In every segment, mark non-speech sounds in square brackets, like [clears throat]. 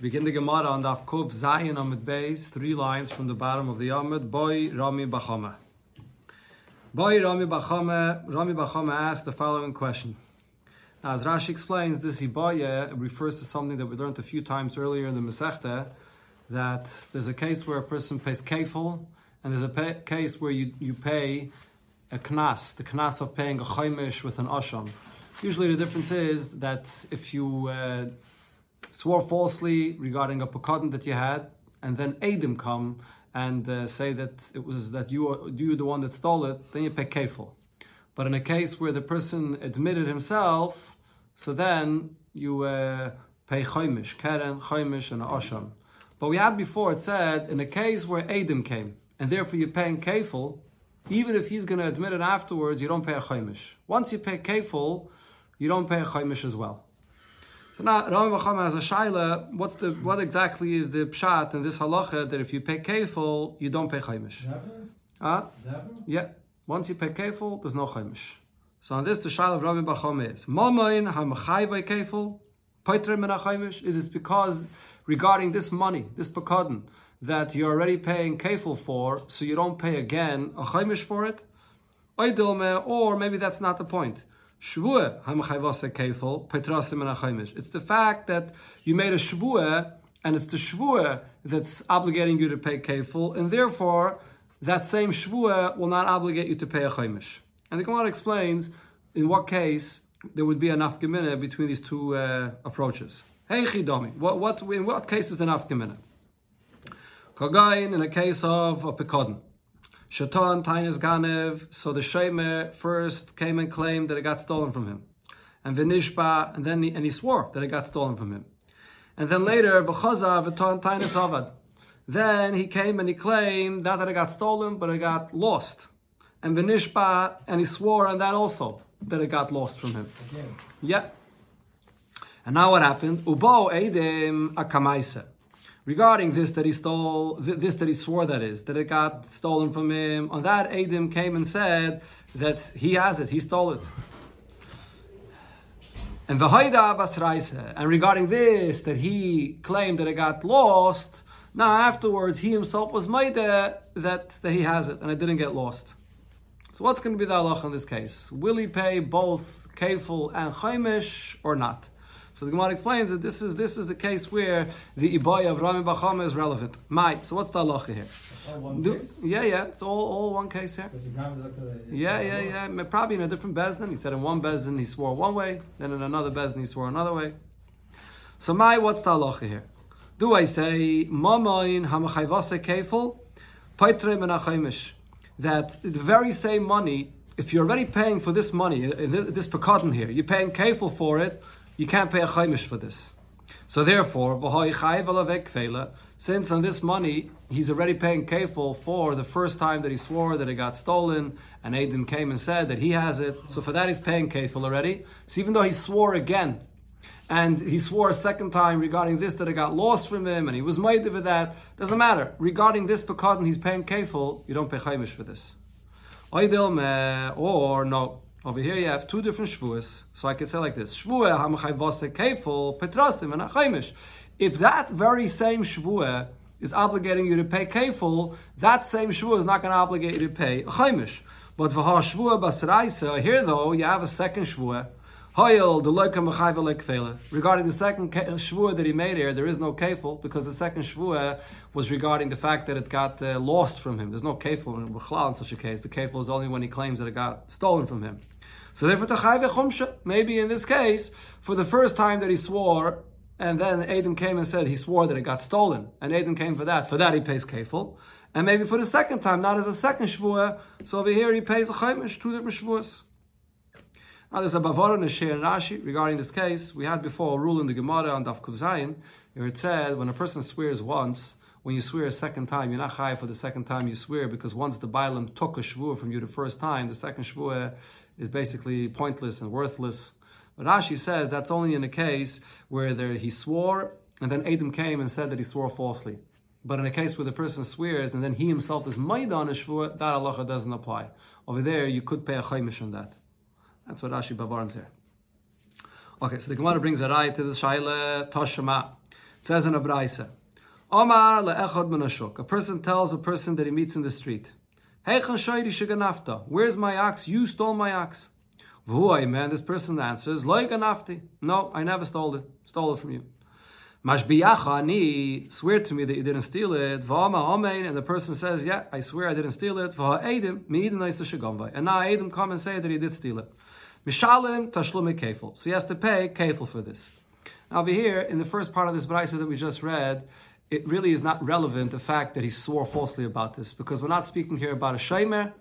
Begin the Gemara on Daf Kuf Zayin Amid Beis, three lines from the bottom of the Amid. Boy Rami Bachama. Boy Rami Bachama. Rami Bachama asked the following question. Now, as Rashi explains, this Ibaya refers to something that we learned a few times earlier in the Masechta, that there's a case where a person pays kefil, and there's a pay, case where you, you pay a knas, the knas of paying a chaimish with an asham. Usually the difference is that if you uh, swore falsely regarding a pekadon that you had, and then Adim come and uh, say that it was that you are you the one that stole it, then you pay kefil. But in a case where the person admitted himself, so then you uh, pay chaimish, keren, chaimish, and asham. But we had before it said in a case where Adim came, and therefore you're paying kefil, even if he's going to admit it afterwards, you don't pay a chaimish. Once you pay kefil, you don't pay a chaimish as well. So now Rami Bachama has a shaila. What's the what exactly is the pshat in this halacha that if you pay kefil, you don't pay chaimish? Huh? Yeah. Once you pay kefil, there's no chaimish. So on this, the shaila of Rami Bachama is Mamayin hamachayvay kefil. Is it because regarding this money, this pekadon, that you're already paying kefil for, so you don't pay again a chaimish for it? Or maybe that's not the point. It's the fact that you made a shvua, and it's the shvua that's obligating you to pay kefil, and therefore that same shvua will not obligate you to pay a chaimish. And the Gemara explains in what case there would be a nafkamina between these two uh, approaches. Hey chidomi, what, what, in what case is the nafkamina? Kagain in a case of a pekadon. Shatan Tainas Ganev, so the Shemer first came and claimed that it got stolen from him. And Vinishba, and then he, and he swore that it got stolen from him. And then later, V'chaza V'tan Tainas Avad. Then he came and he claimed not that it got stolen, but it got lost. And Vinishba, and he swore on that also, that it got lost from him. Again. Yeah. And now what happened? Ubo Eidim Akamaisa regarding this that he stole, this that he swore that is, that it got stolen from him, on that Adim came and said that he has it, he stole it. And Vahaida Basraisa, and regarding this, that he claimed that it got lost, now afterwards he himself was made that, that he has it, and it didn't get lost. So what's going to be the halach in this case? Will he pay both kefil and chaimish or not? So the Gemara explains that this is this is the case where the ibaya of Rami Bachama is relevant. My, So what's the halacha here? Do, yeah, yeah, it's all, all one case here. Yeah, yeah, yeah. Probably in a different bezdin. He said in one bezdin he swore one way, then in another bezdin he swore another way. So my, what's the halacha here? Do I say mamayin hamachayvase kefil, paitre? That the very same money, if you're already paying for this money, uh, this pekadon here, you're paying kefil for it you can't pay a chaimish for this. So therefore, since on this money he's already paying kefil for the first time that he swore that it got stolen, and Aiden came and said that he has it, so for that he's paying kefil already. So even though he swore again, and he swore a second time regarding this that it got lost from him, and he was made of that, doesn't matter. Regarding this pekadon, he's paying kefil, you don't pay chaimish for this. Or no, over here you have two different shvuas, so I could say like this: Shvua hamachayvase kefil petrasim and achaimish. If that very same shvua is obligating you to pay kefil, that same shvua is not going to obligate you to pay achaimish. But v'ha shvua basraisa here though you have a second shvua. Regarding the second shvua that he made here, there is no kefil because the second shvua was regarding the fact that it got uh, lost from him. There's no kefil in, in such a case. The kefil is only when he claims that it got stolen from him. So therefore, maybe in this case, for the first time that he swore, and then Adam came and said he swore that it got stolen, and Adam came for that. For that he pays kefil, and maybe for the second time, not as a second shvua. So over here he pays a chaimish, two different shvuas. Now there's a Bavara and a Shir and Rashi regarding this case. We had before a rule in the Gemara on Daf Kuvzayin, where it said when a person swears once, when you swear a second time, you're not high for the second time you swear because once the Bailam took a shvua from you the first time, the second shvua is basically pointless and worthless. But Rashi says that's only in a case where there, he swore and then Adam came and said that he swore falsely. But in a case where the person swears and then he himself is a shvua, that halacha doesn't apply. Over there, you could pay a chaimish on that. That's what Rashi Bavarns here. Okay, so the Gemara brings a right to the Shaila Toshama. says in a Braisa, Omar le'echad menashuk. A person tells a person that he meets in the street. Where's my ox? You stole my ox. V'huay, man, this person answers. No, I never stole it. Stole it from you. Mashbiyacha swear to me that you didn't steal it. And the person says, yeah, I swear I didn't steal it. And now edim come and say that he did steal it. So he has to pay kefil for this. Now over here, in the first part of this brisa that we just read, it really is not relevant the fact that he swore falsely about this, because we're not speaking here about a shaymer,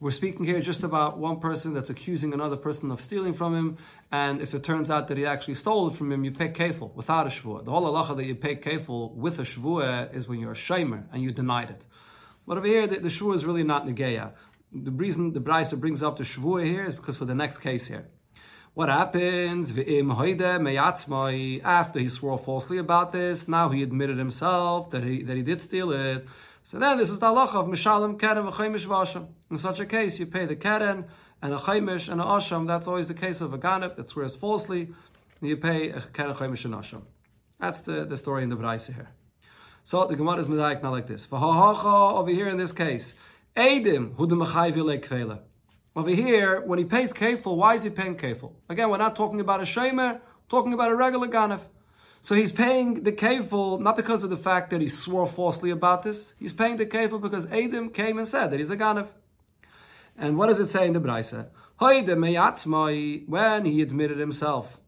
we're speaking here just about one person that's accusing another person of stealing from him, and if it turns out that he actually stole it from him, you pay kefil without a shvua. The whole halacha that you pay kefil with a shvua is when you're a shamer and you denied it. But over here, the, the shvua is really not negeya. The reason the Brisa brings up the shvua here is because for the next case here. What happens after he swore falsely about this? Now he admitted himself that he that he did steal it. So then this is the halacha of Mishalim Keren v'chaimish v'asham. In such a case, you pay the Keren and a chaimish and a asham. That's always the case of a ganef that swears falsely. You pay a Keren, chaimish, and asham. That's the, the story in the Braise here. So the Gemara is medayik now like this. V'hahacha over here in this case, Edim hu de Over here, when he pays kefil, why is he paying kefil? Again, we're not talking about a shemer, talking about a regular ganef. So he's paying the kefil not because of the fact that he swore falsely about this. He's paying the kefil because Adam came and said that he's a ganef. And what does it say in the Braisa? When he admitted himself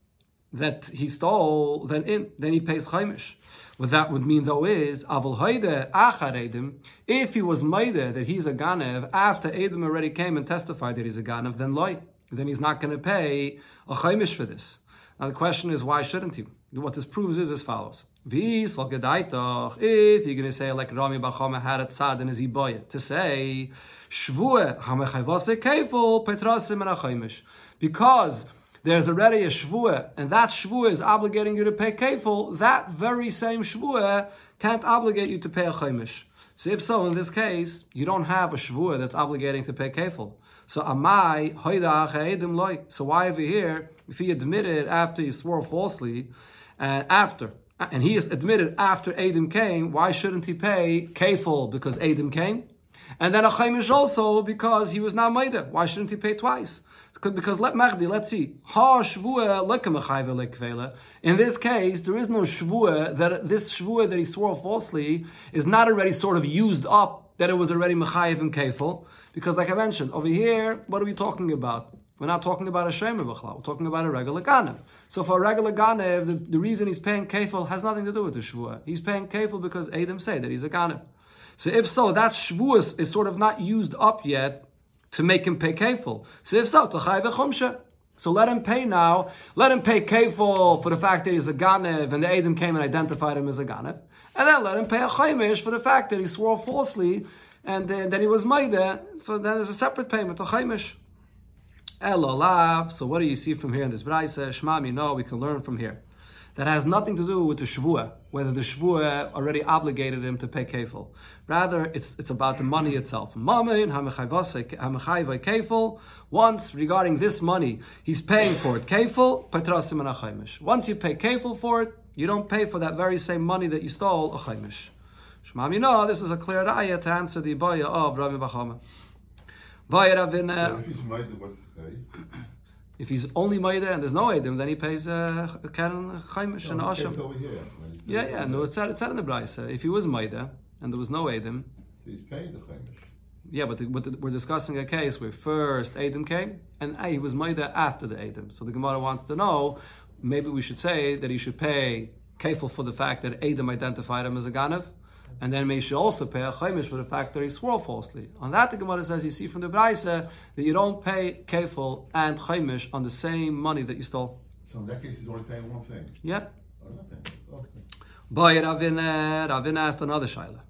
that he stole, then in, then he pays chaimish. What that would mean though is avol achar edim. If he was maide that he's a ganev after Adam already came and testified that he's a ganev, then loy, then he's not going to pay a chaimish for this. Now the question is why shouldn't he? What this proves is as follows. If you're going to say like Rami Bachama had a tzad in his iboya, to say, Shvue hamechayvase kefil petrasim and Because there's already a shvua, and that shvua is obligating you to pay kefil, that very same shvua can't obligate you to pay a chaimish. So if so, in this case, you don't have a shvua that's obligating to pay kefil. So amai hoida loy. So why over here, if he admitted after he swore falsely, uh, after, and he is admitted after Adam came, why shouldn't he pay kefil because Adam came? And then a chaimish also because he was not maida. Why shouldn't he pay twice? Because let Mahdi, let's see. Ha In this case, there is no shvua that this shvua that he swore falsely is not already sort of used up that it was already mechayiv and kefil. Because like I mentioned, over here, what are we talking about? We're not talking about a shemer b'chlal. We're talking about a regular ganev. So for a regular ganev, the, the reason he's paying kefil has nothing to do with the shvua. He's paying kefil because Adam say that he's a ganev. So if so, that shvua is sort of not used up yet to make him pay kefil. So if so, So let him pay now. Let him pay kefil for the fact that he's a ganev and the Adam came and identified him as a ganev. And then let him pay a chaimish for the fact that he swore falsely and then, then he was maida. So then there's a separate payment, a chaimish. Elolav. So what do you see from here in this brayse? Shmami, no, we can learn from here. That has nothing to do with the shvua, whether the shvua already obligated him to pay kefil. Rather, it's it's about the money itself. Once regarding this money, he's paying for it. Kefil, Once you pay kefil for it, you don't pay for that very same money that you stole a chaimish. Shmami, no, this is a clear ayah to answer the boya of Rami Bachama. So if he's made, pay? If he's only Maida and there's no Edim, then he pays uh, Karen Chaimish and Asham. Yeah, yeah, no, it's said, it's in the. Uh, if he was Maida and there was no so he's paying the Chaimish. Yeah, but, the, but the, we're discussing a case where first Adam came and he was Maida after the Adam. So the Gemara wants to know maybe we should say that he should pay kefil for the fact that Adam identified him as a Ganav and then may should also pay a chaimish for the fact that he swore falsely. On that, the Gemara says you see from the Braise that you don't pay kefil and chaimish on the same money that you stole. So in that case, he's only paying one thing. Yeah. Okay. Boy, Ravin, Ravin asked another shaila.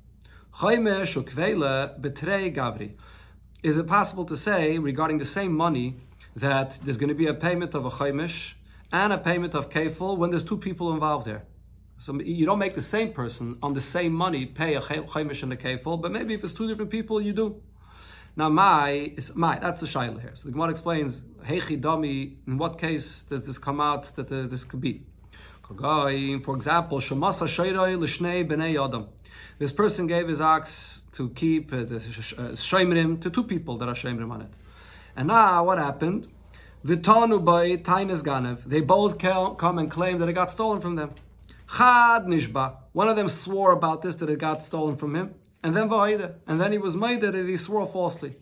Chaimish ukvele betrei gavri. Is it possible to say regarding the same money that there's going to be a payment of a chaimish and a payment of kefil when there's two people involved there? So you don't make the same person on the same money pay a chaimish and a kefil, but maybe if it's two different people, you do. Now, my is my. That's the shaila here. So the Gemara explains, "Hechi dami." In what case does this come out that uh, this could be? For example, Shemasa Shayroi Lishnei B'nei Adam. This person gave his ox to keep uh, the uh, Shemrim to two people that are Shemrim on it. And now what happened? Vitanu by Tainas Ganev. They both come and claim that it got stolen from them. Chad Nishba. One of them swore about this that it got stolen from him. And then Va'ida. And then he was made that he swore falsely.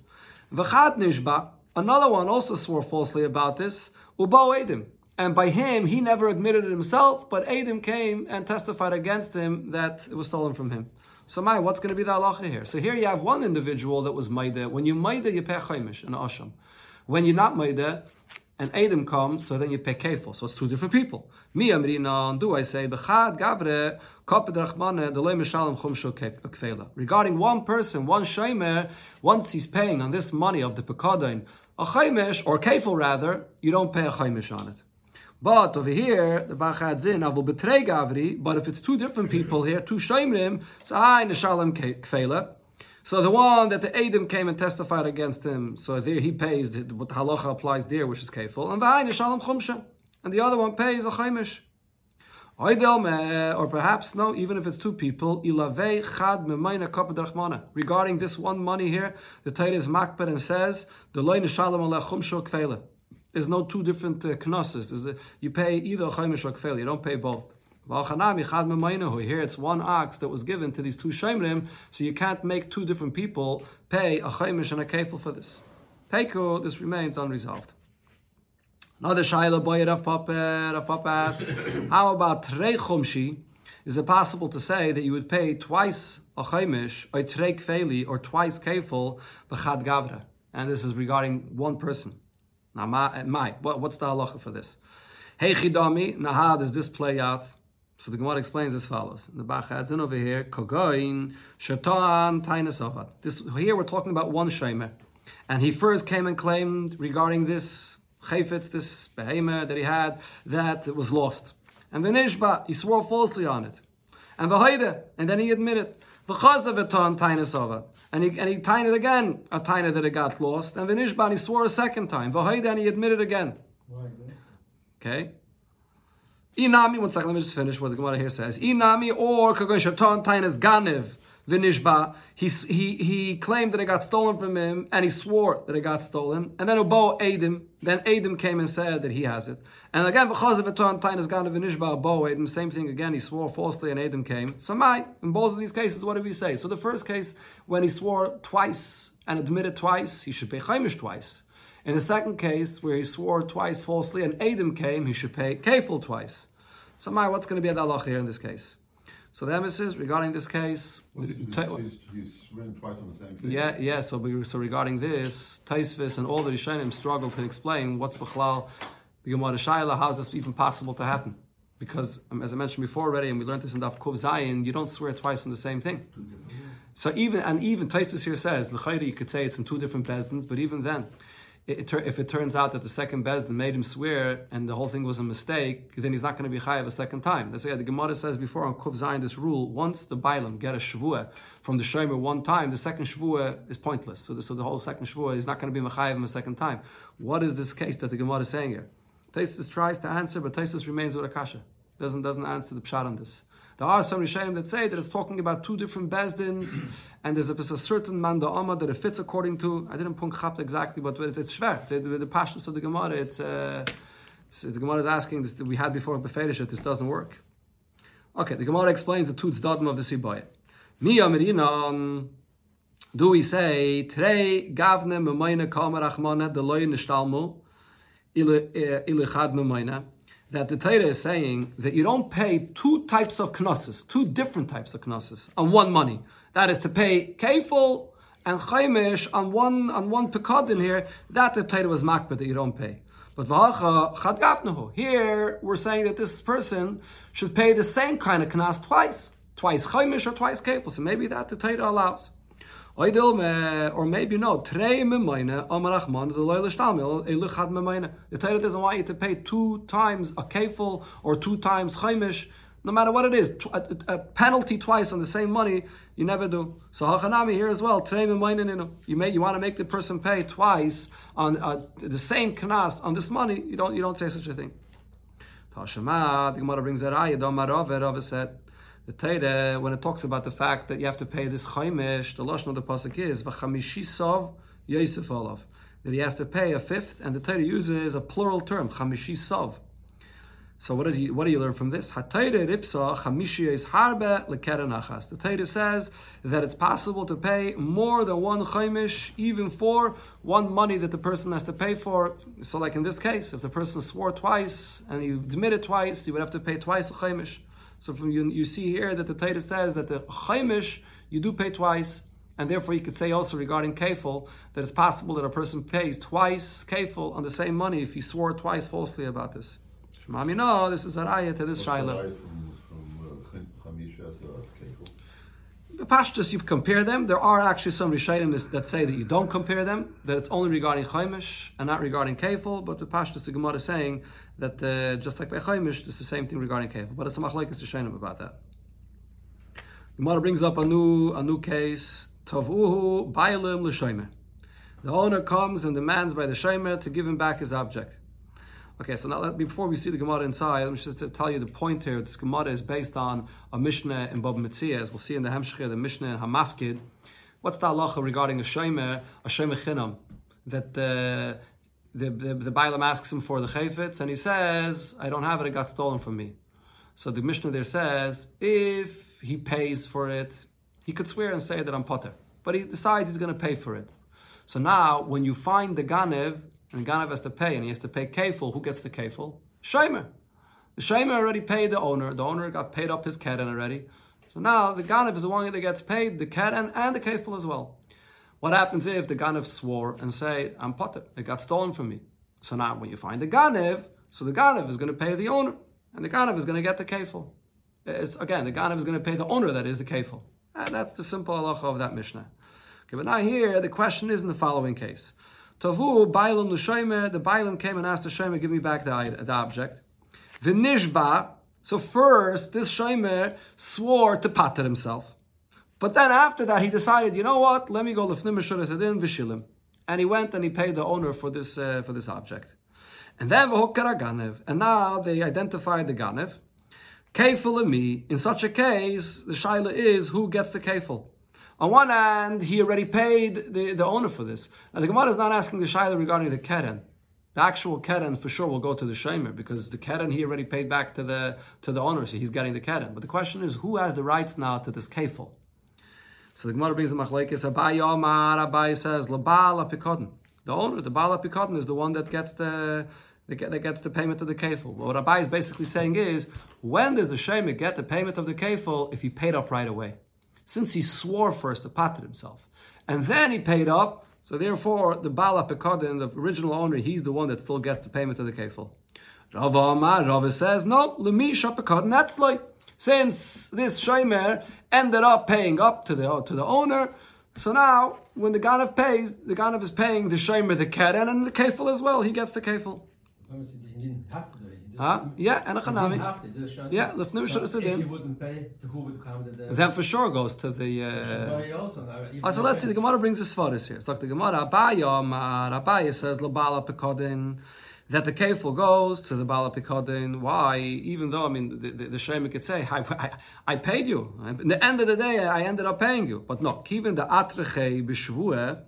V'chad Nishba. Another one also swore falsely about this. Ubo Edim. And by him, he never admitted it himself, but Adam came and testified against him that it was stolen from him. So, my, what's going to be the halacha here? So here you have one individual that was Maida. When you Maida, you pay Chaimish and Asham. When you're not Maida, and Adam comes, so then you pay kefil. So it's two different people. Mi amrina, do I say, b'chad gavre, kaped rachmane, delay mishalem chumsho kfela. Regarding one person, one shaymer, once he's paying on this money of the pekadon, a chaymish, or kefil rather, you don't pay a chaymish on it. But over here, the Bach adds in, I will betray Gavri, but if it's two different people here, two Shemrim, so I Neshalem Kfela. So the one that the Adam came and testified against him, so there he pays what halacha applies there, which is kefil, and the Neshalem Chumsha. And the other one pays a Chaimish. Or perhaps, no, even if it's two people, regarding this one money here, the Torah is makbet and says, kfele. There's no two different uh, knosses. You pay either chaimish or kfel. You don't pay both. Here it's one ox that was given to these two shemrim, so you can't make two different people pay a chaimish and a kefil for this. Peiku, this remains unresolved. Another shaila boy Rav Papa, Rav Papa asks, [coughs] how about trei chumshi? Is it possible to say that you would pay twice a chaimish, or trei kfeli, or twice kefil, b'chad gavra? And this is regarding one person. Now, my, my what, what's the halacha for this? Hey chidami, now how does this play out? So the Gemara explains as follows. The Bach adds in over here, kogoin shatan tainasavad. This here we're talking about one shemer, and he first came and claimed regarding this chayfetz, this behemoth that he had, that it was lost. And the nishba, he swore falsely on it. And the and then he admitted, v'chazav tainasavad. And he, and he tied it again, a tiny that it got lost. And Vinishban, he swore a second time. Vahayda, and he admitted again. Okay? Inami, one second, let me just finish what the Gemara here says. Inami or Kagoy Shatan Tainas Ganev Vinishba. He, he, he claimed that it got stolen from him and he swore that it got stolen. And then Ubo Adim, then Adim came and said that he has it. And again, because of Tainas Ganev Vinishba, Ubo Adim, same thing again, he swore falsely and Adim came. So, my, in both of these cases, what did we say? So the first case, when he swore twice and admitted twice, he should pay chaimish twice. In the second case, where he swore twice falsely and Adam came, he should pay kefil twice. So, my, what's going to be the Allah here in this case? So the emphasis regarding this case. Well, he's, he's, twice on the same thing. Yeah, yeah. So, we, so regarding this, Tosfos and all the Rishonim struggle to explain what's Bechlal, the Gemara Shaila, how is this even possible to happen? Because, um, as I mentioned before already, and we learned this in Daf Kov Zayin, you don't swear twice on the same thing. So even and even Taisus here says the you could say it's in two different bezdins, but even then, it, if it turns out that the second bezdin made him swear and the whole thing was a mistake, then he's not going to be chayav a second time. That's why the Gemara says before on Kuf Zayin this rule: once the bailam get a shvua from the shomer one time, the second shvua is pointless. So the, so the whole second shvua is not going to be mechayev a second time. What is this case that the Gemara is saying here? Taisus tries to answer, but Taisus remains with a kasha. Doesn't doesn't answer the pshat on this. There are some Rishonim that say that it's talking about two different bezdins, [clears throat] and there's a, a certain manda amma that it fits according to. I didn't put chap exactly, but it's, it's. The, passions of the Gemara, it's, uh, it's, the Gemara is asking this. We had before beferish that this doesn't work. Okay, the Gemara explains the two tzdadim of the sibaya. Mi amirina. Do we say trei gavne memayne kamerachmane de loy nishtalmu ile eh, ile chad memayne? That the Torah is saying that you don't pay two types of knosses, two different types of knosses on one money. That is to pay kefil and chaimish on one on one pekadin here. That the Torah was makbet that you don't pay. But here we're saying that this person should pay the same kind of knas twice, twice chaimish or twice kefil. So maybe that the Torah allows. Or maybe no. The Torah doesn't want you to pay two times a kefil or two times chaimish, no matter what it is. A, a, penalty twice on the same money, you never do. So hachanami here as well. You may you want to make the person pay twice on uh, the same knas on this money. You don't you don't say such a thing. Hashema, the Gemara brings a raya, Dom Rava, Rava said, the Torah, when it talks about the fact that you have to pay this chaimish, the lashon of the pasuk is v'chamishi sov yosef olav, that he has to pay a fifth, and the Torah uses a plural term, chamishi sov. So what, is he, what do you learn from this? The Torah says that it's possible to pay more than one chaimish, even for one money that the person has to pay for. So like in this case, if the person swore twice and you admitted twice, you would have to pay twice a chaimish. So from you, you see here that the Torah says that the chaimish, you do pay twice, and therefore you could say also regarding kefil that it's possible that a person pays twice kefil on the same money if he swore twice falsely about this. Mami, no, this is a to this shaila. The pashtus, you compare them. There are actually some rishayim that say that you don't compare them, that it's only regarding chaimish and not regarding kefil. But the pashtus, the Gemara is saying that uh, just like by chaimish, it's the same thing regarding kefil. But it's a machlekes rishayim about that. The Gemara brings up a new a new case. Tavuhu bailim l'shomer. The owner comes and demands by the shomer to give him back his object. Okay, so now before we see the Gemara inside, let me just tell you the point here. This Gemara is based on a Mishnah in Baba Metzia, as we'll see in the Hemshechir, the Mishnah in Hamafkid. What's the halacha regarding a shomer, a shomer chinam, that the the the, the Bailam asks him for the chayfetz, and he says, "I don't have it; it got stolen from me." So the Mishnah there says, if he pays for it, he could swear and say that I'm potter, but he decides he's going to pay for it. So now, when you find the ganev and the Ganav has to pay, and he has to pay kefil. Who gets the kefil? Shomer. The Shomer already paid the owner. The owner got paid up his keren already. So now the Ganav is the one that gets paid the keren and the kefil as well. What happens if the Ganav swore and say, I'm potter, it got stolen from me. So now when you find the Ganav, so the Ganav is going to pay the owner, and the Ganav is going to get the kefil. It's, again, the Ganav is going to pay the owner that is the kefil. And that's the simple halacha of that Mishnah. Okay, but now here, the question is in the following case. Tavu Bailam l'shomer. The Bailam came and asked the shomer, "Give me back the, the object." V'nishba. So first, this shomer swore to pater himself, but then after that, he decided, you know what? Let me go lefnim adin v'shilim, and he went and he paid the owner for this uh, for this object. And then v'hokara ganev, and now they identified the ganev. Kefil me. In such a case, the shaila is who gets the kefil. On one hand, he already paid the, the owner for this. And the Gemara is not asking the Shaila regarding the Keren. The actual Keren for sure will go to the Shemer because the Keren he already paid back to the to the owner, so he's getting the Keren. But the question is, who has the rights now to this Kefil? So the Gemara brings the Machlaikis, Abai Omar, Abai says, Labal Apikodin. The owner, the Baal Apikodin, is the one that gets the that gets the payment of the kefil. What Rabbi is basically saying is, when does the shemer get the payment of the kefil if he paid up right away? Since he swore first to pater himself, and then he paid up, so therefore the Bala Pekodin, the original owner, he's the one that still gets the payment of the kefil. Rava Amar, Rava says, no, Lemisha Pekodin, that's like, since this Shomer ended up paying up to the, to the owner, so now, when the Ganav pays, the Ganav is paying the Shomer the Keren and the kefil as well, he gets the kefil. He didn't have to do it. Huh? Yeah, and a chanami. Yeah, lefnim so if he wouldn't pay, to who would come to the? That for sure goes to the. Uh... So, oh, so let's see. The Gemara brings the svaris here. It's like the Gemara. Abaya, Abaya says labala pekodin that the kefil goes to the bala pekodin. Why? Even though I mean the, the, the shema could say I, I, I, paid you. In the end of the day, I ended up paying you. But no, even the atreche b'shvua,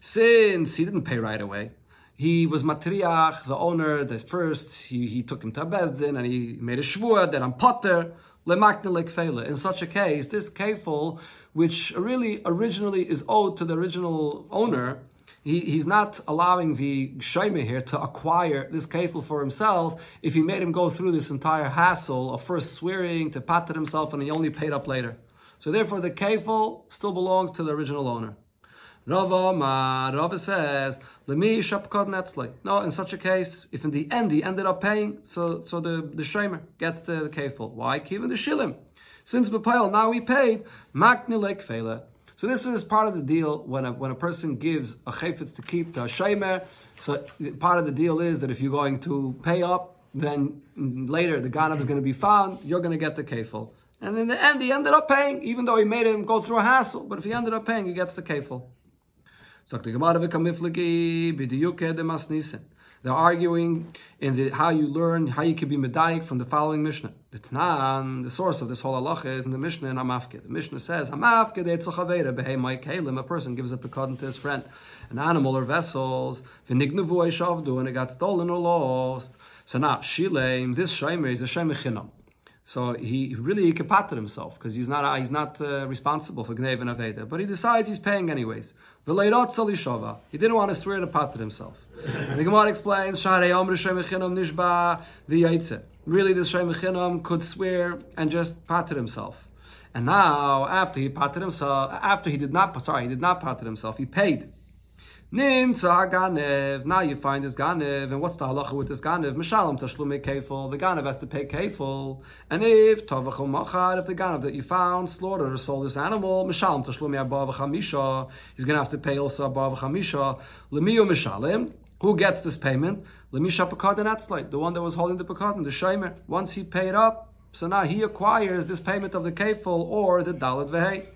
since he didn't pay right away he was matriach, the owner, that first he, he took him to Bezdin and he made a shvua that I'm potter, lemakne In such a case, this kefil, which really originally is owed to the original owner, he, he's not allowing the shayme here to acquire this kefil for himself if he made him go through this entire hassle of first swearing to pater himself and he only paid up later. So therefore the kefil still belongs to the original owner. Rava Rava says. No, in such a case, if in the end he ended up paying, so so the, the Shemer gets the, the kefil. Why? Even the Shilim. Since Bepayel, now he paid, Maknilek Fela. So this is part of the deal when a, when a person gives a chayfetz to keep the Shemer. So part of the deal is that if you're going to pay up, then later the Ganav is going to be found, you're going to get the kefil. And in the end, he ended up paying, even though he made him go through a hassle. But if he ended up paying, he gets the kefil. They're arguing in the how you learn how you can be medayik from the following Mishnah. The Tanan, the source of this whole halacha is in the Mishnah in Amafke. The Mishnah says, Amafke etzachavera behemai kalim. A person gives a cotton to his friend, an animal or vessels, v'nignavu shavdu, and it got stolen or lost. So now, shileim, this shaymer is a shaymer chinam. So he really he kapated himself because he's not he's not uh, responsible for Gnev and Aveda, but he decides he's paying anyways. He didn't want to swear to pater himself. And the Gemara explains, Really, this Shem could swear and just pater himself. And now, after he pater himself, after he did not, sorry, he did not pater himself, he paid. Ganev. Now you find this ganev, and what's the halacha with this ganev? Mishalim tashlume kefil. The ganev has to pay kefil. And if tavachol machar, if the ganev that you found slaughtered or sold this animal, mishalim tashlume abba v'chamisha, he's going to have to pay also abba v'chamisha. Lemiyu mishalim. Who gets this payment? Lemisha pekadon atzlite, the one that was holding the pekadon, the shaymer. Once he paid up, so now he acquires this payment of the kefil or the dalit vehei.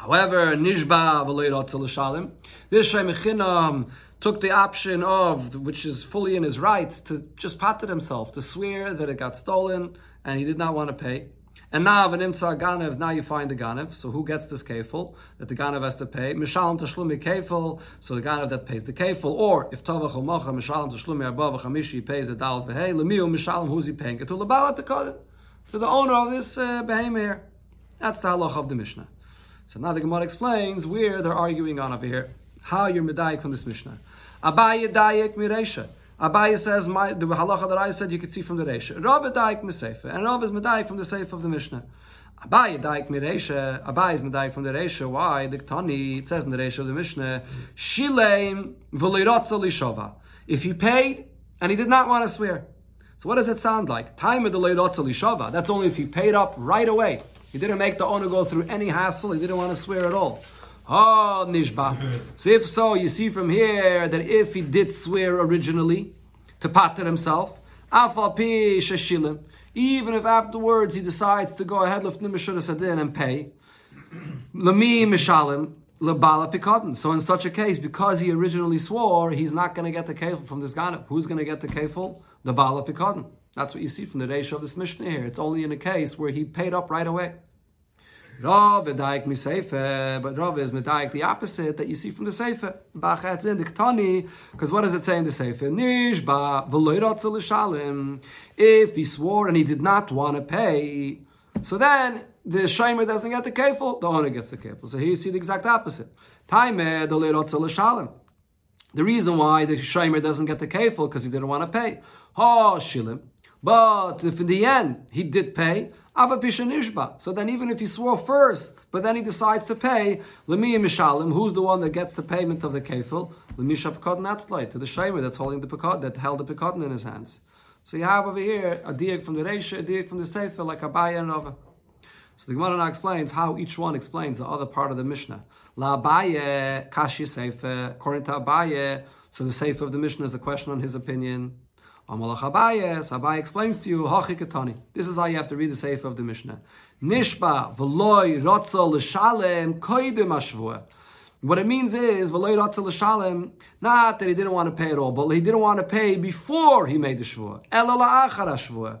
However, Nishba v'leirot this Shemichinam took the option of, which is fully in his right, to just pater himself, to swear that it got stolen and he did not want to pay. And now, v'nimtza ganev, now you find the ganev. So who gets this kefil that the ganev has to pay? Mishalim tashlumi kefil, so the ganev that pays the kefil. Or if tovach u'macha, mishalim tashlumi abba v'chamishi, he pays a dal v'hei, lemiu mishalim, who's he paying to? The owner of this uh, That's the halach of the Mishnah. So now the Gemara explains where they're arguing on over here, how you're medayik from this Mishnah. Abaye dayek miresha. Abaye says my, the halacha that I said you could see from the Resha. Rav dayek misefa, and Rav is medayik from the seif of the Mishnah. Abaye dayek miresha. Abaye is medayik from the Resha. Why? The Tani it says in the Resha of the Mishnah, shileim v'leirotza lishova. If he paid and he did not want to swear. So what does it sound like? Time of the leirotza. That's only if he paid up right away. He didn't make the owner go through any hassle. He didn't want to swear at all. Oh, nishba. so if so, you see from here that if he did swear originally to pater himself, even if afterwards he decides to go ahead and pay, lami mishalim lebala pikadon. So in such a case, because he originally swore, he's not going to get the kefil from this ganef. Who's going to get the kefil? The bala pikadon. That's what you see from the ratio of this Mishnah here. It's only in a case where he paid up right away. Rav Edaik but Rav is Medaik the opposite that you see from the. Bachatz in the Ketani, because what does it say in the Seife? Nishba If he swore and he did not want to pay, so then the Shaimer doesn't get the kefil, the owner gets the kefil. So here you see the exact opposite. Taime the loirotzel The reason why the Shaimer doesn't get the kefil because he didn't want to pay. Ha shilim. But if in the end he did pay, So then even if he swore first, but then he decides to pay, Lemi Mishalim, who's the one that gets the payment of the kefil? Lemisha Pekadon Atzlai, to the Shamer that's holding the Pekadon, that held the Pekadon in his hands. So you have over here a diak from the Reisha, a diak from the Sefer, like Abaya and Rava. So the Gemara now explains how each one explains the other part of the Mishnah. La Abaye, Kashi Sefer, according to so the Sefer of the Mishnah is a question on his opinion. Amalach Abayes, Abai explains to you, Hachikatani. This is how you have to read the Sefer of the Mishnah. Nishba v'loy rotzel l'shalem koidim ashvua. What it means is, v'loy rotzel l'shalem, not that he didn't want to pay at all, but he didn't want to pay before he made the shvua. Ela la'achar ashvua.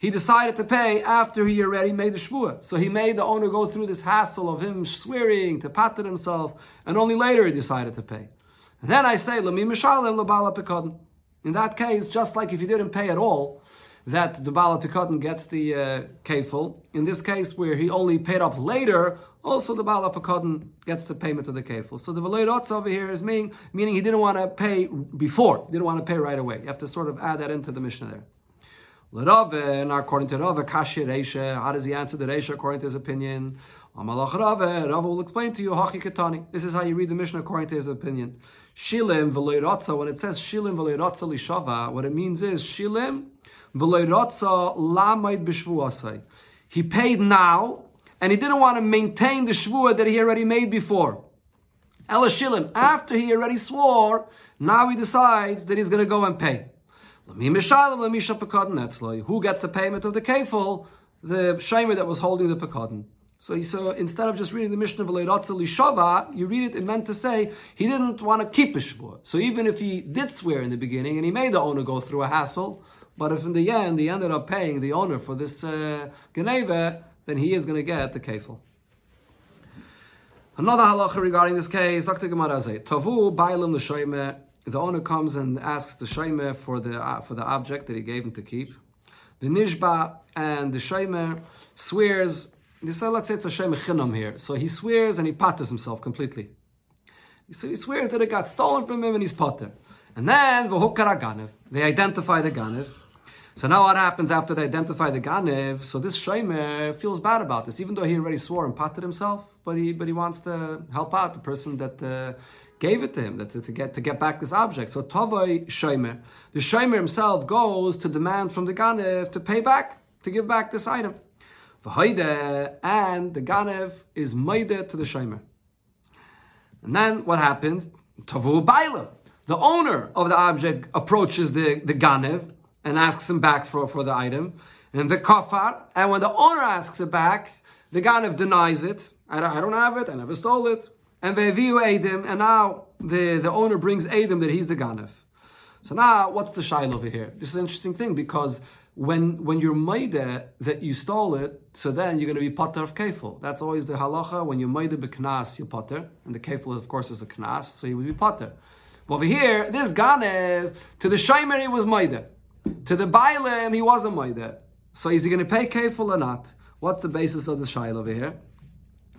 He decided to pay after he already made the shvua. So he made the owner go through this hassle of him swearing to patent himself, and only later he decided to pay. And then I say, l'mi mishalem l'bala pekadon. In that case, just like if you didn't pay at all, that the Baal Pikadon gets the uh, kefil. In this case, where he only paid up later, also the Baal Pikadon gets the payment of the kefil. So the Valei over here is meaning, meaning he didn't want to pay before, he didn't want to pay right away. You have to sort of add that into the Mishnah there. L'Rav, and according to Rav, Kashi Reisha, how does he answer the Reisha according to his opinion? Amalach Rav, Rav will explain to you, Hachi Ketani. This is how you read the Mishnah according to his opinion. Shilim v'leiratza, when it says shilim v'leiratza lishava, what it means is shilim v'leiratza lamaid b'shvuasai. He paid now, and he didn't want to maintain the shvua that he already made before. Ela shilim, after he already swore, now he decides that he's going to go and pay. Who gets the payment of the kefil? The shamer that was holding the pekadon. So, so instead of just reading the Mishnah of Shava, you read it, it meant to say he didn't want to keep a Shvua. So even if he did swear in the beginning and he made the owner go through a hassle, but if in the end he ended up paying the owner for this uh, Geneva, then he is going to get the kefil. Another halacha regarding this case, Dr. Gemara says, Tavu bailim l'shoyme. The owner comes and asks the shoyme for the uh, for the object that he gave him to keep. The nishba and the shoyme swears so let's say it's a Shem Chinam here. So he swears and he patters himself completely. So he swears that it got stolen from him and he's potter. And then Ganev. They identify the Ganev. So now what happens after they identify the Ganev? So this Shemer feels bad about this, even though he already swore and patted himself, but he but he wants to help out the person that uh, gave it to him that to, to, get to get back this object. So Tovoi Shemer. The Shemer himself goes to demand from the Ganev to pay back, to give back this item and the Ganev is Maide to the Shomer. And then what happened? Tavu Baila. The owner of the object approaches the, the Ganev and asks him back for, for the item. And the Kafar, and when the owner asks it back, the Ganev denies it. I don't, I don't have it, I never stole it. And they view Adim, and now the, the owner brings Adim that he's the Ganev. So now, what's the shail over here? This is an interesting thing because when when you're maida that you stole it, so then you're going to be potter of kefil. That's always the halacha. When you're maida beknas, you're potter, and the kefil, of course, is a knas, so you would be potter. But over here, this ganev to the shaymer he was maida, to the bailim he wasn't maida. So is he going to pay kefil or not? What's the basis of the shayl over here?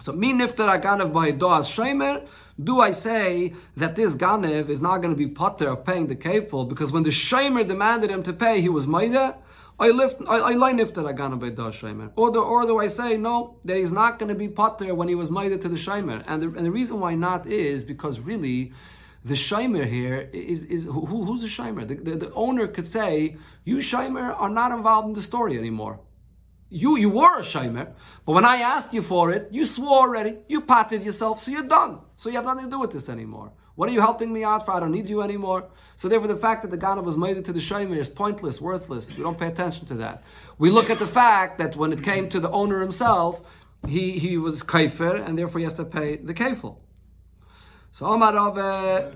So me nifter aganev by doas shaymer. Do I say that this ganev is not going to be potter of paying the kefil because when the shaymer demanded him to pay, he was maida? I lift, I, I line iftar agana by da shaymer. Or do, or do I say no, that he's not going to be potter when he was made to the shaymer? And the, and the reason why not is because really, the shaymer here is is who, who's the shaymer? The, the, the, owner could say, you shaymer are not involved in the story anymore. You you were a shaymer, but when I asked you for it, you swore already. You patted yourself, so you're done. So you have nothing to do with this anymore. What are you helping me out for? I don't need you anymore. So therefore, the fact that the Ganav was made to the Shomer is pointless, worthless. We don't pay attention to that. We look at the fact that when it came to the owner himself, he, he was kaifer, and therefore he has to pay the kafel. So Omar of... Uh,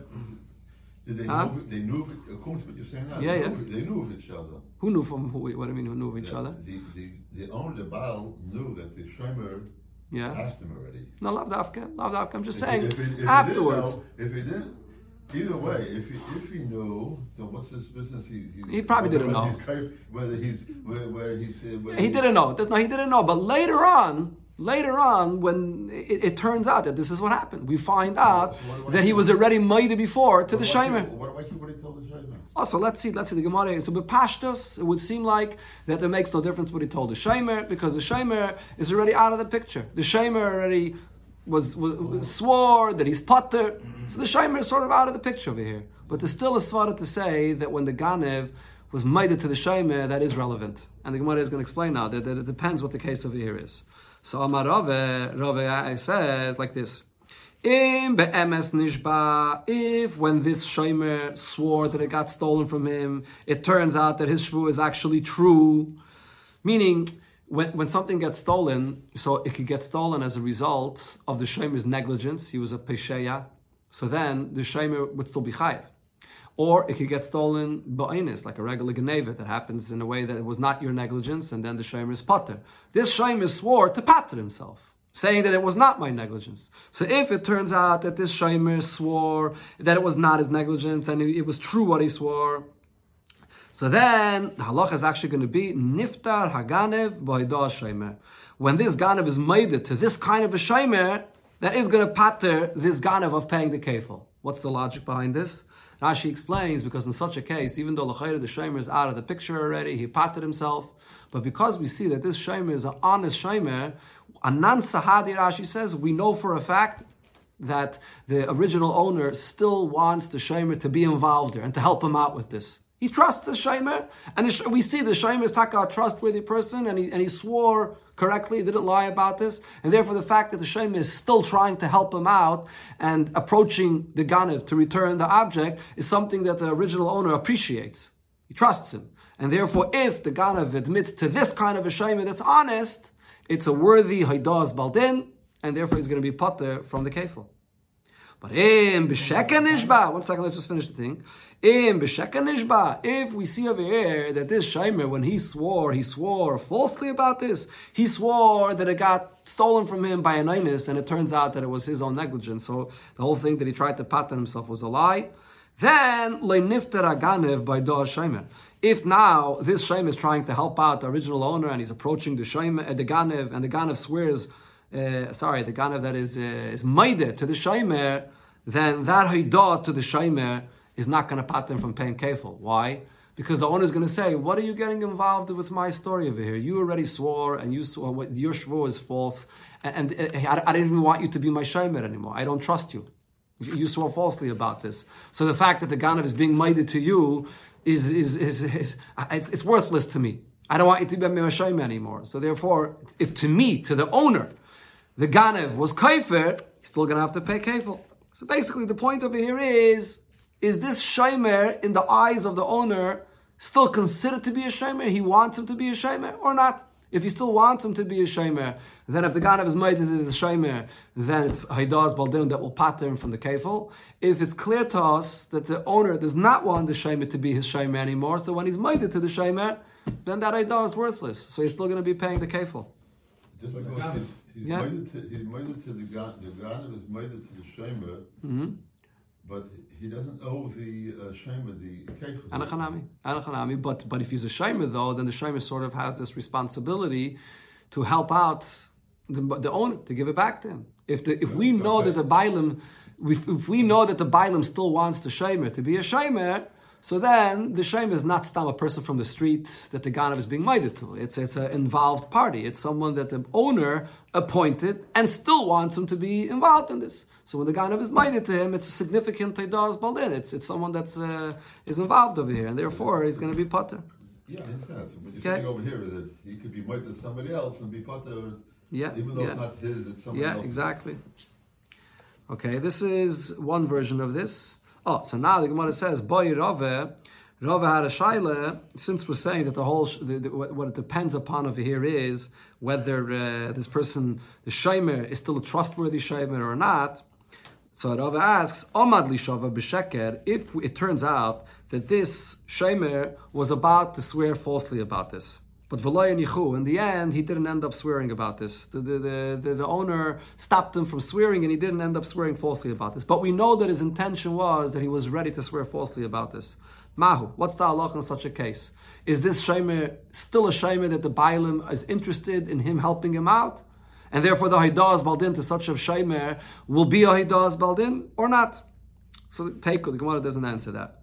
they, huh? knew, they knew, according to what you're saying now, yeah, they, yeah. Knew, they knew of each other. Who knew from who? What do you mean, who knew of each the, other? The, the, the owner, the Baal, knew that the Shomer yeah. asked him already. No, love dafka, love dafka. I'm just if saying, if if afterwards. He if he didn't, Either way, if he, if he knew, so what's his business? He, he, he probably didn't know he's, whether he's where, where he's. Whether he didn't know. no, he didn't know. But later on, later on, when it, it, turns out that this is what happened, we find out what, what, that he was already mighty before to the Shaimer. What, what, what he the? Oh, so let's see, let's see the Gemara. So bepashtus, it would seem like that it makes no difference what he told the Shaimer because the Shaimer is already out of the picture. The Shaimer already was, was, swore that he's potter. Mm-hmm. So the Shaimer is sort of out of the picture over here. But there's still a svara to say that when the Ganev was made to the Shaimer, that is relevant. And the Gemara is going to explain now that, that, it depends what the case over here is. So Amar Rave, Rave says like this. In be'emes nishba, if when this Shaimer swore that it got stolen from him, it turns out that his shvu is actually true, meaning when, when something gets stolen, so it could get stolen as a result of the Shemer's negligence, he was a Pesheya, so then the Shemer would still be Chayiv. Or it could get stolen ba'inus, like a regular Geneva that happens in a way that it was not your negligence, and then the Shemer is Pater. This Shemer swore to Pater himself, saying that it was not my negligence. So if it turns out that this Shemer swore that it was not his negligence and it, was true what he swore, so then the halacha is actually going to be niftar haganev b'hoidah shaymer. When this ganev is made to this kind of a shaymer, that is going to pater this ganev of paying the kefil. What's the logic behind this? Rashi explains because in such a case, even though the shaymer is out of the picture already, he pated himself. But because we see that this shaymer is an honest shaymer, anan sahadi Rashi says we know for a fact that the original owner still wants the shaymer to be involved there and to help him out with this. He trusts the Shaimer, and the, we see the Shaimer is taka a trustworthy person, and he, and he swore correctly, he didn't lie about this, and therefore the fact that the Shaimer is still trying to help him out and approaching the Ganev to return the object is something that the original owner appreciates. He trusts him. And therefore, if the Ganev admits to this kind of a Shaimer that's honest, it's a worthy Haidas Baldin, and therefore he's going to be potter from the kefil. But in b'sheka one second, let's just finish the thing. In b'sheka if we see over here that this Shaimer, when he swore, he swore falsely about this. He swore that it got stolen from him by an Inus, and it turns out that it was his own negligence. So the whole thing that he tried to pattern himself was a lie. Then leinifter aganev by do Shaimer. If now this Shaimer is trying to help out the original owner, and he's approaching the Shaimer, uh, the Ganev, and the Ganev swears uh, sorry, the Ganav that is uh, is maide to the Shaimer, then that Haidah to the Shaimer is not going to pattern from paying kefil. Why? Because the owner is going to say, "What are you getting involved with my story over here? You already swore, and you swore what your shvur is false, and, and uh, I, I, didn't even want you to be my Shaimer anymore. I don't trust you. You swore falsely about this. So the fact that the Ganav is being maide to you is is, is, is, it's, it's, worthless to me. I don't want you to be Shaimer anymore. So therefore, if to me, to the owner, the Ganev was Kaifer, he's still going to have to pay Kefil. So basically, the point over here is is this Shaimer, in the eyes of the owner, still considered to be a Shaimer? He wants him to be a Shaimer or not? If he still wants him to be a Shaimer, then if the Ganev is made into the Shaimer, then it's Haidaz Baldin that will pattern from the Kefil. If it's clear to us that the owner does not want the Shaimer to be his Shaimer anymore, so when he's made to the Shaimer, then that Haidah is worthless. So he's still going to be paying the Kefil. Just because he's, he's Yeah. minded to he's minded to the God the God is minded to the Shema, Mm-hmm. but he doesn't owe the uh, Shema the kefir. Anachanami. Anachanami. But but if he's a shamer though, then the shamer sort of has this responsibility to help out the, the owner to give it back to him. If the, if we know that the Bailam, if, if we know that the Bailam still wants the shamer to be a shamer, so then the shamer is not still a person from the street that the Ganav is being minded to. It's it's an involved party. It's someone that the owner appointed and still wants him to be involved in this. So when the Ganav is minded to him, it's a significant Taidas Baldin. It's it's someone that's uh, is involved over here, and therefore he's going to be potter. Yeah, I understand. So what you're Okay. saying over here is that he could be minded to somebody else and be of Yeah, even though yeah. it's not his, it's somebody Yeah, else's. exactly. Okay, this is one version of this. Oh, so now the Gemara says, Boy Rove, Rave had a shaila, since we're saying that the whole, the, the, what it depends upon over here is whether uh, this person, the Shaimer, is still a trustworthy Shaimer or not. So Rava asks, Omad lishava b'sheker, if it turns out that this Shemer was about to swear falsely about this. But nichu, in the end, he didn't end up swearing about this. The, the, the, the, owner stopped him from swearing and he didn't end up swearing falsely about this. But we know that his intention was that he was ready to swear falsely about this. Mahu, what's the halach in such a case? Is this Shemer still a Shemer that the Bailim is interested in him helping him out? And therefore the Haidas Baldin to such a Shaimer will be a Haidas Baldin or not? So take the Gemara doesn't answer that.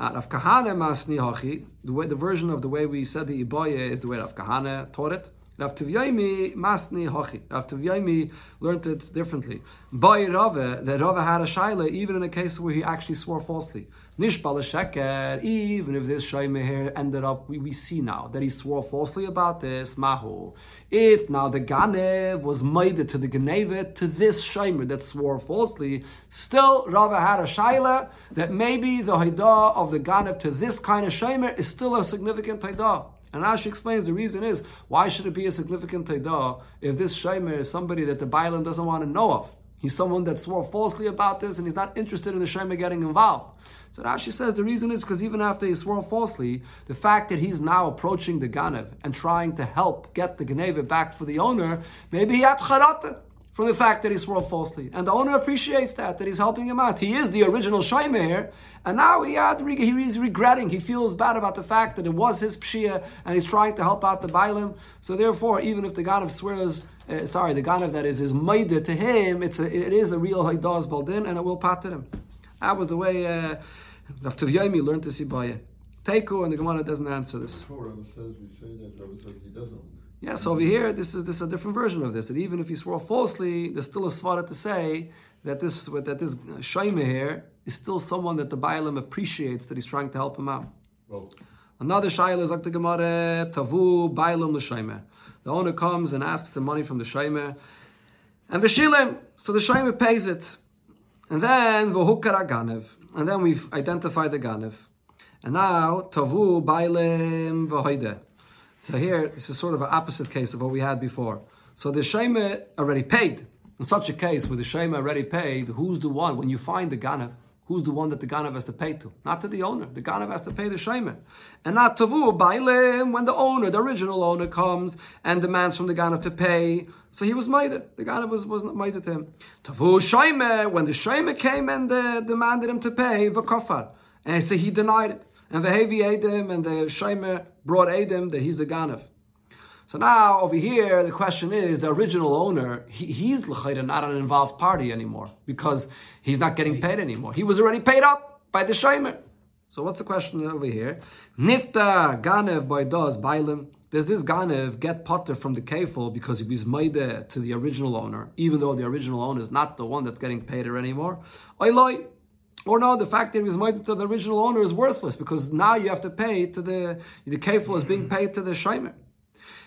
Rav Kahane Masni Hachi, the way the version of the way we said the Iboye is the way Rav Kahane taught it. Rav Tuvyaimi Masni Hachi. Rav Tuvyaimi learned it differently. By Rave, that Rave had a shaila even in a case where he actually swore falsely. Nishbal sheker, even if this here ended up, we, we see now that he swore falsely about this, mahu. If now the ganev was made to the ganeve to this shaymer that swore falsely, still Rava had a shaila that maybe the haidah of the ganev to this kind of shaymer is still a significant haidah. And Rashi explains the reason is why should it be a significant taidah if this shaymer is somebody that the Bailam doesn't want to know of? He's someone that swore falsely about this and he's not interested in the shaymer getting involved. So Rashi says the reason is because even after he swore falsely, the fact that he's now approaching the Ganev and trying to help get the Ganeva back for the owner, maybe he had charata from the fact that he swore falsely. And the owner appreciates that, that he's helping him out. He is the original Shaimer here, and now he had, he is regretting, he feels bad about the fact that it was his Pshia, and he's trying to help out the Bailim. So therefore, even if the Ganev swears, uh, sorry, the Ganev that is, is Maida to him, it's a, it is a real Haidaz Baldin, and it will pat him. That was the way uh, Rav Tuvyaimi learned to see Baya. Teiku, and the Gemara doesn't answer this. Says we say that, says he doesn't. Yes, over here, this is this is a different version of this. That even if he swore falsely, there's still a svara to say that this that this shaima here is still someone that the Bailam appreciates that he's trying to help him out. Well, Another shaila is like the Gemara tavu Bailam l'shaimer. The owner comes and asks the money from the shaimer, and b'shilim, so the shaimer pays it, and then v'hukara ganev, and then we've identified the ganev, and now tavu Bailam v'hoide. So here, this is sort of an opposite case of what we had before. So the Shema already paid. In such a case where the Shema already paid, who's the one, when you find the Ganav, who's the one that the Ganav has to pay to? Not to the owner. The Ganav has to pay the Shema. And not Tavu, Bailim, when the owner, the original owner, comes and demands from the Ganav to pay. So he was made. The Ganav was, was made it to him. Tavu Shema, when the Shema came and uh, demanded him to pay, Vakafar. And so he denied it. And the Hevi Adam and the Shema brought Adam that he's the Ganav. So now over here, the question is the original owner, he, he's not an involved party anymore because he's not getting paid anymore. He was already paid up by the shaymer. So what's the question over here? Nifta ganev by does bailim. Does this ganev get potter from the kefil because he was made to the original owner, even though the original owner is not the one that's getting paid anymore? Oiloi. Or no, the fact that he was made to the original owner is worthless because now you have to pay to the the kefil is being paid to the shaymer.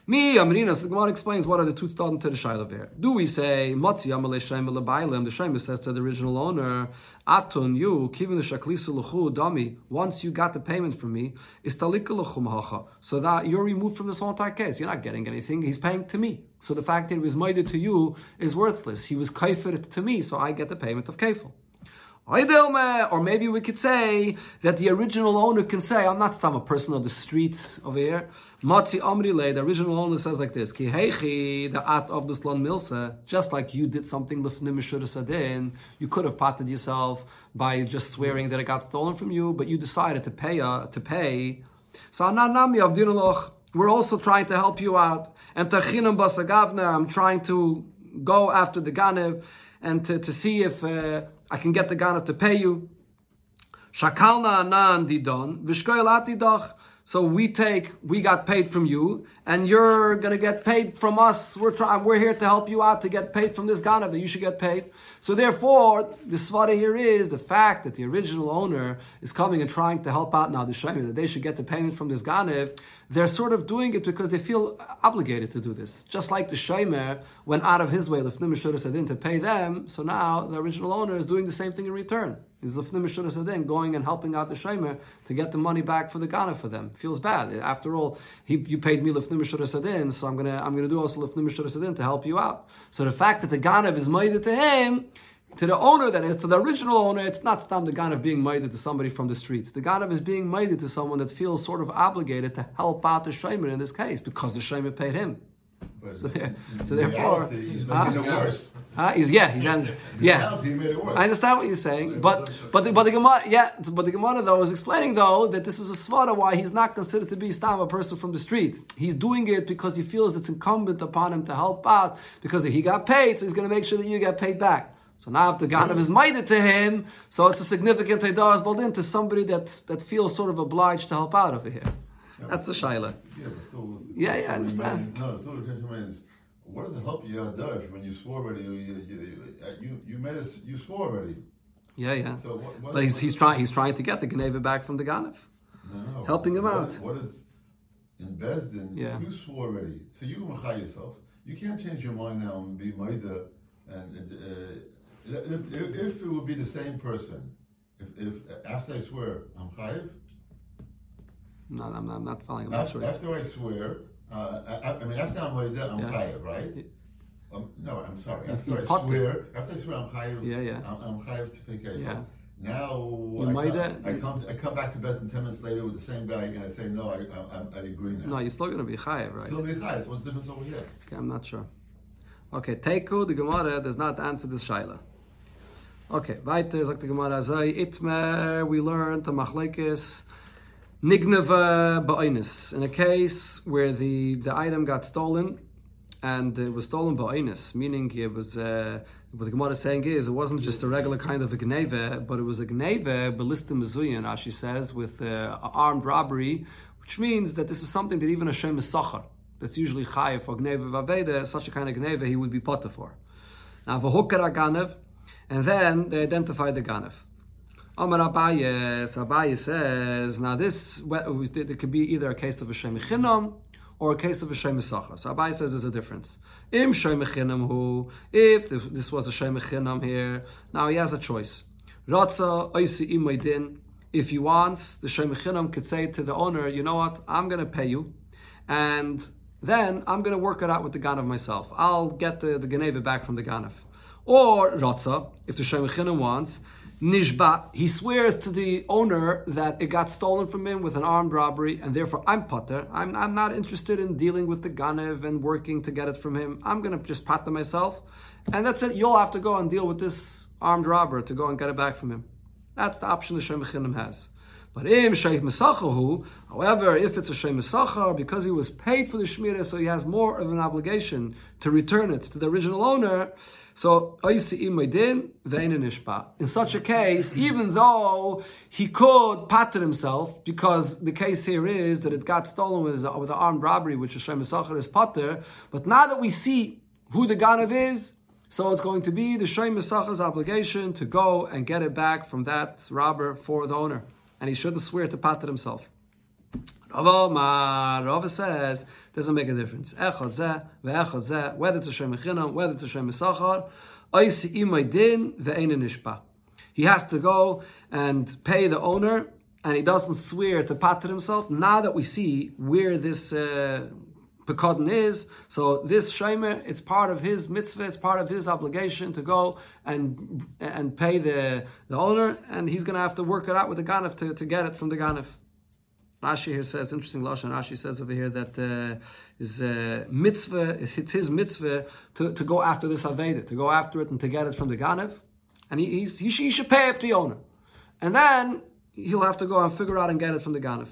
Me, Amrina, so the Gemara explains what are the two starting to the Shiloh here. Do we say, Motzi Amalei Shem the Shem says to the original owner, Atun, you, Kivin the Shaklisa Luchu, Dami, once you got the payment from me, is Talika Luchum so that you're removed from this whole entire case. You're not getting anything, he's paying to me. So the fact that it was made to you is worthless. He was kaifir to me, so I get the payment of kafel. Or maybe we could say that the original owner can say, I'm not some person on the street over here. Matzi Amrile, the original owner says like this, Ki heichi, the at of the slon milsa, just like you did something sadin, you could have patted yourself by just swearing that it got stolen from you, but you decided to pay uh, to pay. So ananami of dinaloch, we're also trying to help you out. And tarchinam basagavna, I'm trying to go after the ganev and to, to see if uh, I can get the Ganav to pay you. Shakalna anan didon. So we take, we got paid from you, and you're gonna get paid from us. We're trying, we're here to help you out to get paid from this Ganav that you should get paid. So therefore, the svara here is the fact that the original owner is coming and trying to help out now the Shemi, that they should get the payment from this Ganav. They're sort of doing it because they feel obligated to do this. Just like the Shemer went out of his way, Lefnim Sadin, to pay them, so now the original owner is doing the same thing in return. He's Lefnim Sadin, going and helping out the Shemer to get the money back for the Ghana for them. Feels bad. After all, he, you paid me Lefnim Sadin, so I'm gonna I'm gonna do also Lefnim Sadin to help you out. So the fact that the Ghana is made to him to the owner, that is, to the original owner, it's not stam the ganav being made to somebody from the street. The ganav is being made to someone that feels sort of obligated to help out the shaman in this case because the shaman paid him. So, there, so therefore, he's making it worse. Huh? He's yeah, he's yeah. He made it worse. I understand what you're saying, but but the, but the Gemara yeah, but the Gemara though is explaining though that this is a svara why he's not considered to be stam a person from the street. He's doing it because he feels it's incumbent upon him to help out because he got paid, so he's going to make sure that you get paid back. So now if the Ganav is minded to him, so it's a significant Teidah built into somebody that, that feels sort of obliged to help out over here. Yeah, That's the Shaila. Yeah, but still, Yeah, yeah, I understand. No, still the question remains, what does it help you out Dutch when you swore already? You, you, you, uh, you, you made us, you swore already. Yeah, yeah. So what, what, But he's, he's trying he's trying to get the Geneva back from the Ganav. No, no. helping him What- out. What is in Besdin? Yeah. You swore already, so you machai yourself. You can't change your mind now and be maida. And uh, if, if, if it would be the same person, if, if after I swear I'm chayiv, No, I'm not, I'm not following. I'm not after, sure. after I swear, uh, I, I mean after I'm maida, I'm Yeah. chayiv, right? Um, no, I'm sorry. After I popped it. swear, after I swear I'm chayiv, Yeah, yeah. I'm, I'm chayiv to pay kefir. Yeah. Now I, come, I come to, I come back to Besdin ten minutes later with the same guy and I say no, I I, I, agree now. No, you're still going to be chayiv, right? Still be chayes. What's the difference over here? Okay, I'm not sure. Okay, Teiku, the Gemara does not answer this Shaila. Okay, weiter sagt die Gemara, sei itmer, we learned the machlekes nigneva ba'inus. In a case where the, the item got stolen, and it was stolen ba'inus, meaning it was, uh, what the Gemara is saying is, it wasn't just a regular kind of a gneve, but it was a gneve, balista mezuyan, as she says, with uh, armed robbery, which means that this is something that even Hashem is sachar. That's usually chayiv for gneve vaveda, such a kind of gneve he would be potter for. Now, v'hukar ganev, and then they identify the ganef. Amar Abaye, Abaye says, now this, it could be either a case of a Shem Chinam or a case of a Shem So Abaye says there's a difference. Im Shem Chinam hu, if this was a Shem Chinam here, now he has a choice. Ratza Oisi Imaydin, if he wants, the Shem Chinam could say to the owner, you know what, I'm going to pay you. and then I'm going to work it out with the Ganav myself. I'll get the, the Geneva back from the Ganav. Or Ratza, if the Shemachinam wants, Nishba, he swears to the owner that it got stolen from him with an armed robbery, and therefore I'm putter. I'm, I'm not interested in dealing with the Ganev and working to get it from him. I'm going to just patter myself. And that's it. You'll have to go and deal with this armed robber to go and get it back from him. That's the option the Shemachinam has. But im sheikh mesachahu, however, if it's a sheikh mesachar, because he was paid for the shmirah, so he has more of an obligation to return it to the original owner. So in such a case, even though he could pater himself, because the case here is that it got stolen with, with armed robbery, which is sheikh mesachar is pater. But now that we see who the ganav is, so it's going to be the sheikh mesachar's obligation to go and get it back from that robber for the owner and he shouldn't swear to pater himself. Rava Rava says doesn't make a difference. Echad zeh ve'echad zeh, whether it's a shem mechinam, whether it's a shem mesachar, oisi din ve'ein nishpa. He has to go and pay the owner, and he doesn't swear to pater himself. Now that we see where this uh, Pekadon is. So this Shemer, it's part of his mitzvah, it's part of his obligation to go and and pay the, the owner, and he's going to have to work it out with the Ganef to, to get it from the Ganef. Rashi here says, interesting Lashon, Rashi says over here that uh, is uh, mitzvah, [laughs] it's his mitzvah to, to go after this Aveda, to go after it and to get it from the Ganef. And he, he's, he, he should pay up to the owner. And then he'll have to go and figure out and get it from the Ganef.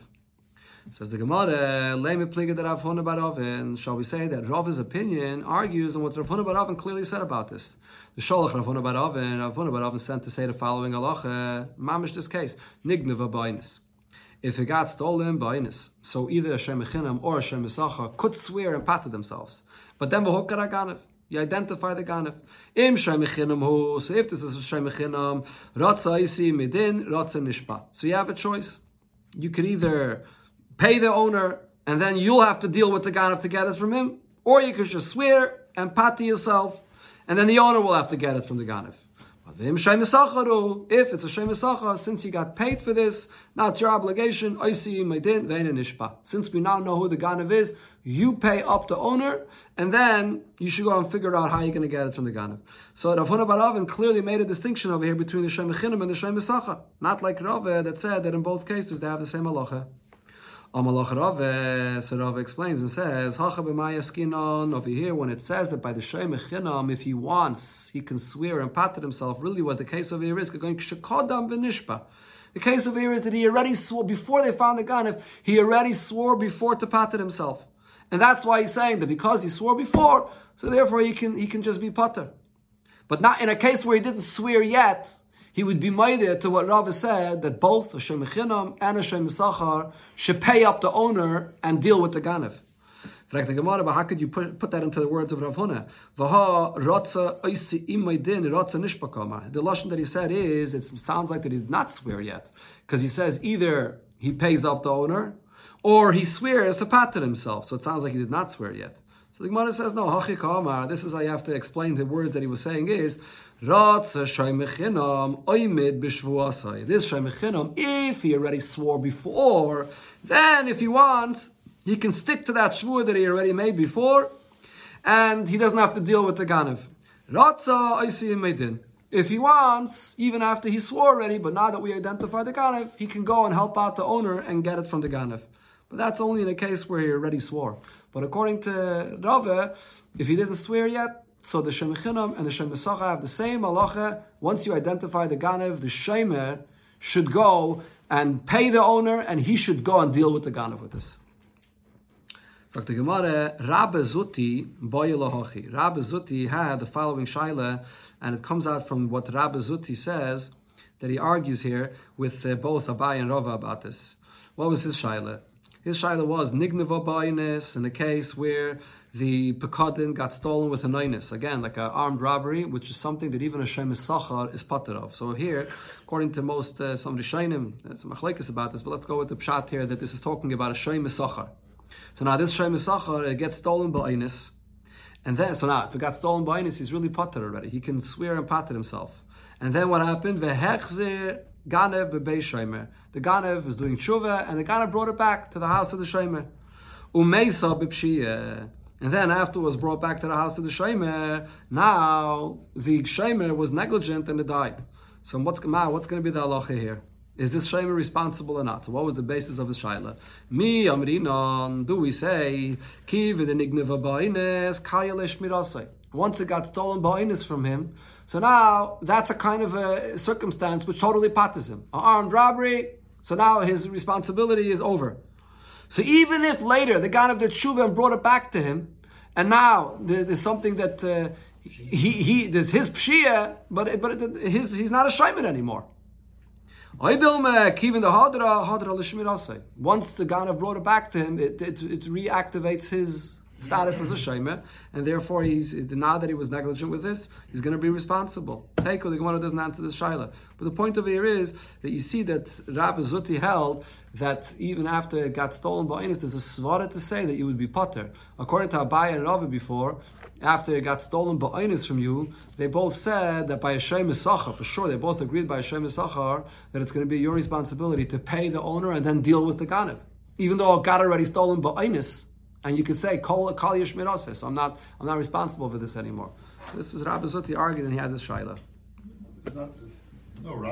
Says the Gemara, Leme pliga that Rav Huna. Shall we say that Rav's opinion argues on what Rav Huna clearly said about this? The Sholach Rav Huna bar Avin, Rav sent to say the following halacha, mamish this case, nigneva. If it got stolen, bainis. So either Hashem Mechinam or Hashem Mesacha could swear and patter themselves. But then v'hokar aganev. You identify the ganef. Im shemichinam hu. So if this is a shemichinam, ratza isi midin, ratza nishpa. So you have a choice. You could either pay the owner, and then you'll have to deal with the ganav to get it from him, or you could just swear and pati yourself, and then the owner will have to get it from the If it's a shemisachar, since you got paid for this, now it's your obligation. Since we now know who the ganav is, you pay up the owner, and then you should go and figure out how you're going to get it from the ganav. So Rav Huna bar Avin clearly made a distinction over here between the shemichinim and the shemisachar. Not like Rava that said that in both cases they have the same halacha. Amalach Rave, uh, so Rave explains and says, Hacha over here, when it says that by the Shem Echinam, if he wants, he can swear and patent himself, really what the case of here is, going Shekodam v'nishpa. The case of here is that he already swore, before they found the Ganef, he already swore before to patent himself. And that's why he's saying that because he swore before, so therefore he can, he can just be pater. But not in a case where he didn't swear yet, he would be made to what Rava said that both Hashem Mechinam and Hashem Sachar should pay up the owner and deal with the Ganev. the Gemara, but how could you put, put that into the words of Rav Huna? Vaha rotza oisi imaydin rotza nishpakama. The lashon that he said is it sounds like that he did not swear yet because he says either he pays up the owner or he swears to pater himself. So it sounds like he did not swear yet. So the Gemara says no. Hachikama. This is how you have to explain the words that he was saying is Ratza Shaimechinam Oimid Bishvuasai. This Shaimechinam, if he already swore before, then if he wants, he can stick to that shvur that he already made before, and he doesn't have to deal with the Ganev. Ratza Oisi Medin. If he wants, even after he swore already, but now that we identify the Ganev, he can go and help out the owner and get it from the Ganev. But that's only in a case where he already swore. But according to Rave, if he didn't swear yet, so the Shemichinam and the Shemisacha have the same halacha. Once you identify the Ganev, the Shemer should go and pay the owner, and he should go and deal with the Ganev with this. Dr. Gemara, Rabbe Zuti, Boyelahochi. Rabbe Zuti had the following shaila, and it comes out from what Rabbe Zuti says, that he argues here with uh, both Abaye and Rava about this. What was his shaila? His shaila was Nignava Bainis, in a case where the Pekadin got stolen with a noinus. Again, like an armed robbery, which is something that even a Shem Sachar is pater of. So here, according to most, uh, some Rishonim, there's some machlekes about this, but let's go with the pshat here that this is talking about a Shem Sachar. So now this Shem Sachar uh, gets stolen by Inus. And then, so now, if it got stolen by Inus, he's really pater already. He can swear and pater himself. And then what happened? Vehechzer Ganev Bebei Shomer. The Ganev was doing tshuva, and the Ganev brought it back to the house of the Shomer. Umeisa. And then after it was brought back to the house of the Shemer, now the Shemer was negligent and it died. So what's, what's going to be the halacha here? Is this Shemer responsible or not? What was the basis of the Shaila? Mi amrinon, do we say, ki v'denigneva ba'ines, kayalesh mirasai. Once it got stolen ba'ines from him, so now that's a kind of a circumstance which totally patters him. An armed robbery, so now his responsibility is over. So even if later the God of the tshuva brought it back to him, and now there's something that uh, he he there's his pshia, but but his he's not a shayman anymore. Once the Ganav brought it back to him, it, it, it reactivates his status as a shaymer, and therefore he's now that he was negligent with this, he's going to be responsible. Teiko, the Gemara doesn't answer this shaila. But the point of here is that you see that Rabbi Zuti held that even after it got stolen by Inus, there's a svara to say that you would be potter. According to Abaye and Rava before, after it got stolen by Inus from you, they both said that by a Shem Sachar, for sure, they both agreed by a Shem Sachar that it's going to be your responsibility to pay the owner and then deal with the Ganav. Even though it got already stolen by Inus, and you could say kol kol yishmirase. So I'm not I'm not responsible for this anymore. This is Rabbi Zuti argued, and he had this shaila.